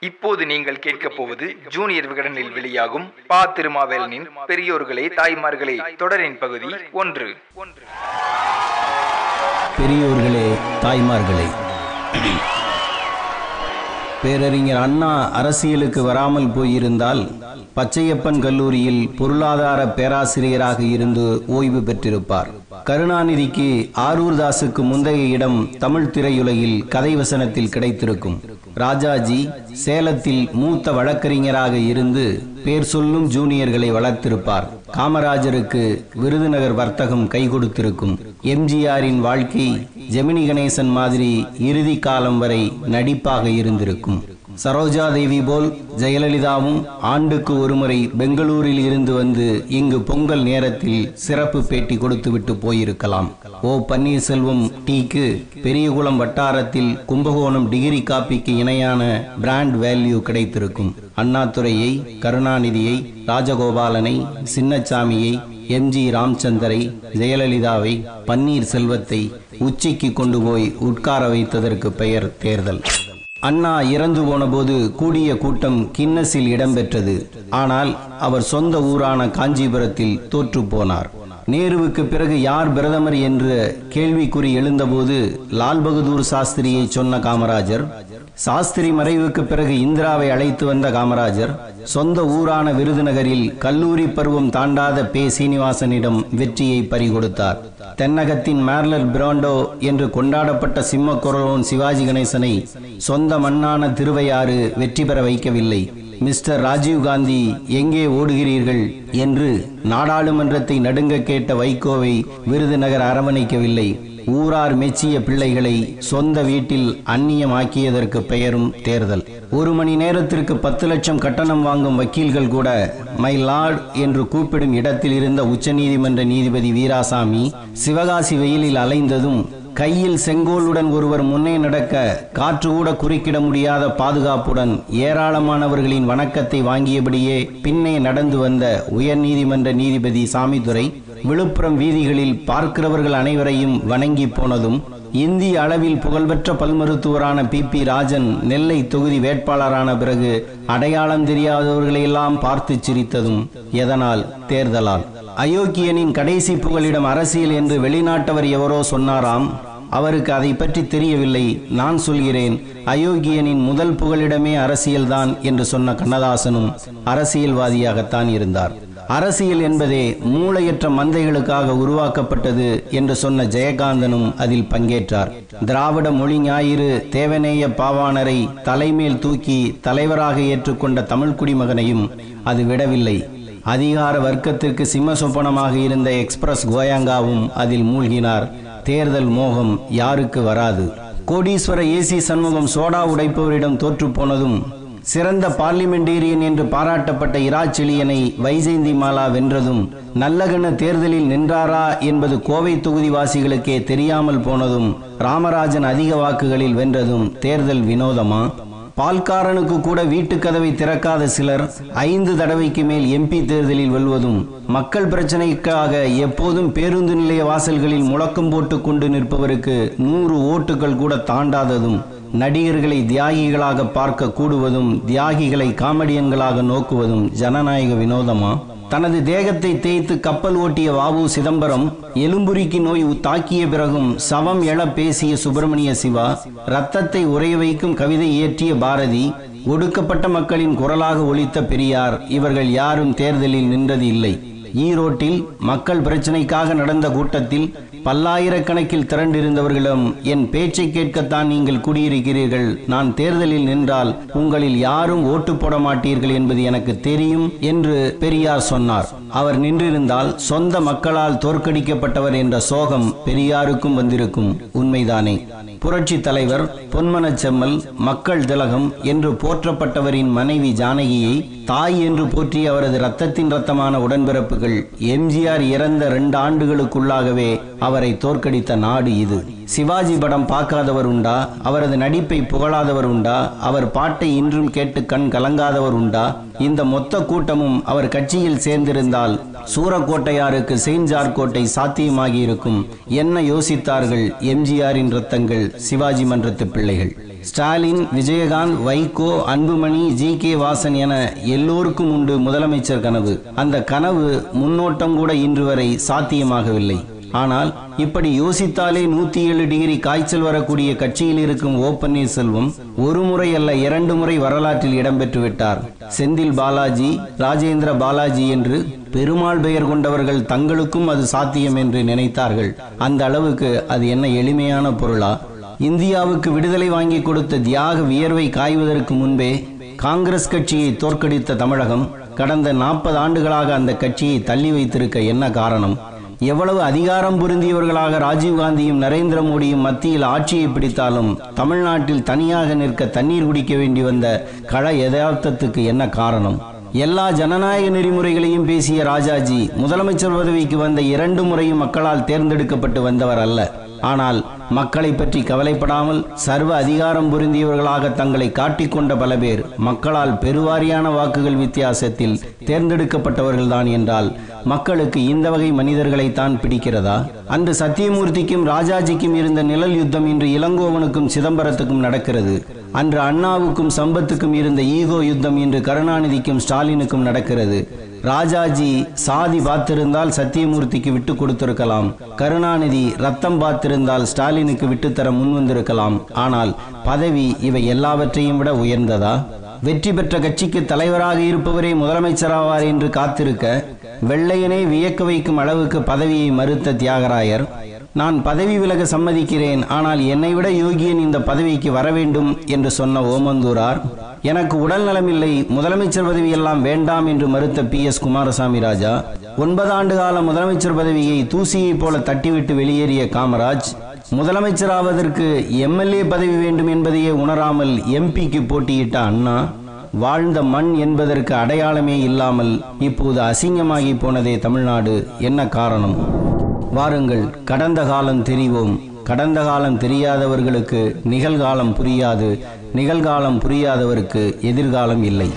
இப்போது நீங்கள் கேட்கப் போவது ஜூனியர் விகடனில் வெளியாகும் பா திருமாவேலனின் பெரியோர்களே தாய்மார்களே தொடரின் பகுதி ஒன்று ஒன்று. பெரியோர்களே தாய்மார்களே. பேரறிஞர் அண்ணா அரசியலுக்கு வராமல் போயிருந்தால் பச்சையப்பன் கல்லூரியில் பொருளாதார பேராசிரியராக இருந்து ஓய்வு பெற்றிருப்பார். கருணாநிதிக்கு ஆரூர்தாஸுக்கு முந்தைய இடம் தமிழ் திரையுலகில் கதை வசனத்தில் கிடைத்திருக்கும். ராஜாஜி சேலத்தில் மூத்த வழக்கறிஞராக இருந்து பேர் சொல்லும் ஜூனியர்களை வளர்த்திருப்பார். காமராஜருக்கு விருதுநகர் வர்த்தகம் கை கொடுத்திருக்கும். எம்ஜிஆரின் வாழ்க்கை ஜெமினி கணேசன் மாதிரி இறுதி காலம் வரை நடிப்பாக இருந்திருக்கும். சரோஜா தேவி போல் ஜெயலலிதாவும் ஆண்டுக்கு ஒருமுறை பெங்களூரில் இருந்து வந்து இங்கு பொங்கல் நேரத்தில் சிறப்பு பேட்டி கொடுத்துவிட்டு போயிருக்கலாம். ஓ பன்னீர்செல்வம் டீக்கு பெரியகுளம் வட்டாரத்தில் கும்பகோணம் டிகிரி காப்பிக்கு இணையான பிராண்ட் வேல்யூ கிடைத்திருக்கும். அண்ணாதுரையை கருணாநிதியை ராஜகோபாலனை சின்னச்சாமியை எம்ஜி ராம்சந்தரை ஜெயலலிதாவை பன்னீர் செல்வத்தை உச்சிக்கு கொண்டு போய் உட்கார வைத்ததற்கு பெயர் தேர்தல். அண்ணா இறந்து போனபோது கூடிய கூட்டம் கின்னஸில் இடம்பெற்றது. ஆனால் அவர் சொந்த ஊரான காஞ்சிபுரத்தில் தோற்று போனார். நேருவுக்கு பிறகு யார் பிரதமர் என்ற கேள்விக்குறி எழுந்தபோது லால் பகதூர் சாஸ்திரியை சொன்ன காமராஜர் சாஸ்திரி மறைவுக்கு பிறகு இந்திராவை அழைத்து வந்த காமராஜர் சொந்த ஊரான விருதுநகரில் கல்லூரி பருவம் தாண்டாத பே சீனிவாசனிடம் வெற்றியை பறிகொடுத்தார். தென்னகத்தின் மேர்லர் பிராண்டோ என்று கொண்டாடப்பட்ட சிம்மக்குரலோன் சிவாஜி கணேசனை சொந்த மண்ணான திருவையாறு வெற்றி பெற வைக்கவில்லை. மிஸ்டர் ராஜீவ் காந்தி எங்கே ஓடுகிறீர்கள்? என்று நாடாளுமன்றத்தை நடுங்க கேட்ட வைகோவை விருதுநகர் அரவணைக்கவில்லை. ஊரார் மெச்சிய பிள்ளைகளை சொந்த வீட்டில் அந்நியமாக்கியதற்கு பெயரும் தேர்தல். ஒரு மணி நேரத்திற்கு பத்து லட்சம் கட்டணம் வாங்கும் வக்கீல்கள் கூட மை லார்ட் என்று கூப்பிடும் இடத்தில் இருந்த உச்சநீதிமன்ற நீதிபதி வீராசாமி சிவகாசி வெயிலில் அலைந்ததும் கையில் செங்கோலுடன் ஒருவர் முன்னே நடக்க காற்று கூட குறுக்கிட முடியாத பாதுகாப்புடன் ஏராளமானவர்களின் வணக்கத்தை வாங்கியபடியே பின்னே நடந்து வந்த உயர்நீதிமன்ற நீதிபதி சாமிதுரை விழுப்புரம் வீதிகளில் பார்க்கிறவர்கள் அனைவரையும் வணங்கி போனதும் இந்திய அளவில் புகழ்பெற்ற பல் மருத்துவரான பி பி ராஜன் நெல்லை தொகுதி வேட்பாளரான பிறகு அடையாளம் தெரியாதவர்களையெல்லாம் பார்த்து சிரித்ததும் எதனால்? தேர்தலால். அயோக்கியனின் கடைசி புகலிடம் அரசியல் என்று வெளிநாட்டவர் எவரோ சொன்னாராம். அவருக்கு அதை பற்றி தெரியவில்லை. நான் சொல்கிறேன் அயோக்கியனின் முதல் புகலிடமே அரசியல்தான் என்று சொன்ன கண்ணதாசனும் அரசியல்வாதியாகத்தான் இருந்தார். அரசியல் என்பதே மூளையற்ற மந்தைகளுக்காக உருவாக்கப்பட்டது என்று சொன்ன ஜெயகாந்தனும் அதில் பங்கேற்றார். திராவிட மொழி ஞாயிறு தேவநேய பாவாணரை தலைமேல் தூக்கி தலைவராக ஏற்றுக்கொண்ட தமிழ் குடிமகனையும் அது விடவில்லை. அதிகார வர்க்கத்திற்கு சிம்ம சொப்பனமாக இருந்த எக்ஸ்பிரஸ் கோயங்காவும் அதில் மூழ்கினார். தேர்தல் மோகம் யாருக்கு வராது. கோடீஸ்வர ஏசி சண்முகம் சோடா உடைப்பவரிடம் தோற்று போனதும் சிறந்த பார்லிமெண்டேரியன் என்று பாராட்டப்பட்ட இராச்செழியனை வைஜெயந்தி மாலா வென்றதும் நல்லகண்ண தேர்தலில் நின்றாரா என்பது கோவை தொகுதிவாசிகளுக்கே தெரியாமல் போனதும் ராமராஜன் அதிக வாக்குகளில் வென்றதும் தேர்தல் வினோதமா? பால்காரனுக்கு கூட வீட்டு கதவை திறக்காத சிலர் ஐந்து தடவைக்கு மேல் எம்பி தேர்தலில் வெல்வதும் மக்கள் பிரச்சனைக்காக எப்போதும் பேருந்து நிலைய வாசல்களில் முழக்கம் போட்டு கொண்டு நிற்பவருக்கு நூறு ஓட்டுகள் கூட தாண்டாததும் நடிகர்களை தியாகிகளாக பார்க்க கூடுவதும் தியாகிகளை காமெடியன்களாக நோக்குவதும் ஜனநாயக வினோதமா? தனது தேகத்தை தேய்த்து கப்பல் ஓட்டிய வாவு சிதம்பரம் எலும்புரிக்கு நோய் தாக்கிய பிறகும் சவம் எழ பேசிய சுப்பிரமணிய சிவா ரத்தத்தை உறைய வைக்கும் கவிதை இயற்றிய பாரதி ஒடுக்கப்பட்ட மக்களின் குரலாக ஒழித்த பெரியார் இவர்கள் யாரும் தேர்தலில் நின்றது இல்லை. ஈரோட்டில் மக்கள் பிரச்சனைக்காக நடந்த கூட்டத்தில் பல்லாயிரக்கணக்கில் திரண்டிருந்தவர்களிடம் என் பேச்சை கேட்கத்தான் நீங்கள் குடியிருக்கிறீர்கள். நான் தேர்தலில் நின்றால் உங்களில் யாரும் ஓட்டு போட மாட்டீர்கள் என்பது எனக்கு தெரியும் என்று பெரியார் சொன்னார். அவர் நின்றிருந்தால் சொந்த மக்களால் தோற்கடிக்கப்பட்டவர் என்ற சோகம் பெரியாருக்கும் வந்திருக்கும். உண்மைதானே. புரட்சி தலைவர் பொன்மனச்செம்மல் மக்கள் திலகம் என்று போற்றப்பட்டவரின் மனைவி ஜானகியை தாய் என்று போற்றிய அவரது ரத்தத்தின் ரத்தமான உடன்பிறப்பு அவர்கள் எம்ஜிஆர் இறந்த ரெண்டு ஆண்டுகளுக்குள்ளாகவே அவரை தோற்கடித்த நாடு இது. சிவாஜி படம் பார்க்காதவர் உண்டா? அவரது நடிப்பை புகழாதவர் உண்டா? அவர் பாட்டை இன்றும் கேட்டு கண் கலங்காதவர் உண்டா? இந்த மொத்த கூட்டமும் அவர் கட்சியில் சேர்ந்திருந்தால் சூரக்கோட்டையாருக்கு செயின்ஜார் கோட்டை சாத்தியமாகி இருக்கும் என்ன யோசித்தார்கள் எம்ஜிஆரின் ரத்தங்கள் சிவாஜி மன்றத்து பிள்ளைகள்? ஸ்டாலின் விஜயகாந்த் வைகோ அன்புமணி ஜி கே வாசன் என எல்லோருக்கும் உண்டு முதலமைச்சர் கனவு. அந்த கனவு முன்னோட்டம் கூட இன்று வரை சாத்தியமாகவில்லை. ஆனால் இப்படி யோசித்தாலே நூத்தி ஏழு டிகிரி காய்ச்சல் வரக்கூடிய கட்சியில் இருக்கும் ஓ பன்னீர்செல்வம் ஒரு முறை அல்ல இரண்டு முறை வரலாற்றில் இடம்பெற்று விட்டார். செந்தில் பாலாஜி ராஜேந்திர பாலாஜி என்று பெருமாள் பெயர் கொண்டவர்கள் தங்களுக்கும் அது சாத்தியம் என்று நினைத்தார்கள். அந்த அளவுக்கு அது என்ன எளிமையான பொருளா? இந்தியாவுக்கு விடுதலை வாங்கி கொடுத்த தியாக வியர்வை காய்வதற்கு முன்பே காங்கிரஸ் கட்சியை தோற்கடித்த தமிழகம் கடந்த நாற்பது ஆண்டுகளாக அந்த கட்சியை தள்ளி வைத்திருக்க என்ன காரணம்? எவ்வளவு அதிகாரம் புரிந்தியவர்களாக ராஜீவ்காந்தியும் நரேந்திர மோடியும் மத்தியில் ஆட்சியை பிடித்தாலும் தமிழ்நாட்டில் தனியாக நிற்க தண்ணீர் குடிக்க வேண்டி வந்த கள யதார்த்தத்துக்கு என்ன காரணம்? எல்லா ஜனநாயக நெறிமுறைகளையும் பேசிய ராஜாஜி முதலமைச்சர் பதவிக்கு வந்த இரண்டு முறையும் மக்களால் தேர்ந்தெடுக்கப்பட்டு வந்தவர் அல்ல. ஆனால் மக்களை பற்றி கவலைப்படாமல் சர்வ அதிகாரம் புரிந்தியவர்களாக தங்களை காட்டிக்கொண்ட பல பேர் மக்களால் பெருவாரியான வாக்குகள் வித்தியாசத்தில் தேர்ந்தெடுக்கப்பட்டவர்கள்தான் என்றால் மக்களுக்கு இந்த வகை மனிதர்களைத்தான் பிடிக்கிறதா? அந்த சத்தியமூர்த்திக்கும் ராஜாஜிக்கும் இருந்த நிழல் யுத்தம் இன்று இளங்கோவனுக்கும் சிதம்பரத்துக்கும் நடக்கிறது. அன்று அண்ணாவுக்கும் சம்பத்துக்கும் இருந்த ஈகோ யுத்தம் இன்று கருணாநிதிக்கும் ஸ்டாலினுக்கும் நடக்கிறது. ராஜாஜி சாதி பார்த்திருந்தால் சத்தியமூர்த்திக்கு விட்டு கொடுத்திருக்கலாம். கருணாநிதி ரத்தம் பார்த்திருந்தால் ஸ்டாலினுக்கு விட்டுத்தர முன்வந்திருக்கலாம் ஆனால் பதவி இவை எல்லாவற்றையும் விட உயர்ந்ததா? வெற்றி பெற்ற கட்சிக்கு தலைவராக இருப்பவரே முதலமைச்சராவார் என்று காத்திருக்க வெள்ளையனே வியக்க வைக்கும் அளவுக்கு பதவியை மறுத்த தியாகராயர் நான் பதவி விலக சம்மதிக்கிறேன் ஆனால் என்னை விட யோகியன் இந்த பதவிக்கு வர வேண்டும் என்று சொன்ன ஓமந்தூரார் எனக்கு உடல் நலமில்லை முதலமைச்சர் பதவி எல்லாம் வேண்டாம் என்று மறுத்த பி. எஸ். குமாரசாமி ராஜா ஒன்பது ஆண்டு கால முதலமைச்சர் பதவியை தூசியைப் போல தட்டிவிட்டு வெளியேறிய காமராஜ் முதலமைச்சராவதற்கு எம்எல்ஏ பதவி வேண்டும் என்பதையே உணராமல் எம்பிக்கு போட்டியிட்ட அண்ணா வாழ்ந்த மண் என்பதற்கு அடையாளமே இல்லாமல் இப்போது அசிங்கமாகி போனதே தமிழ்நாடு. என்ன காரணம்? வாருங்கள் கடந்த காலம் தெரிவோம். கடந்த காலம் தெரியாதவர்களுக்கு நிகழ்காலம் புரியாது. நிகழ்காலம் புரியாதவருக்கு எதிர்காலம் இல்லை.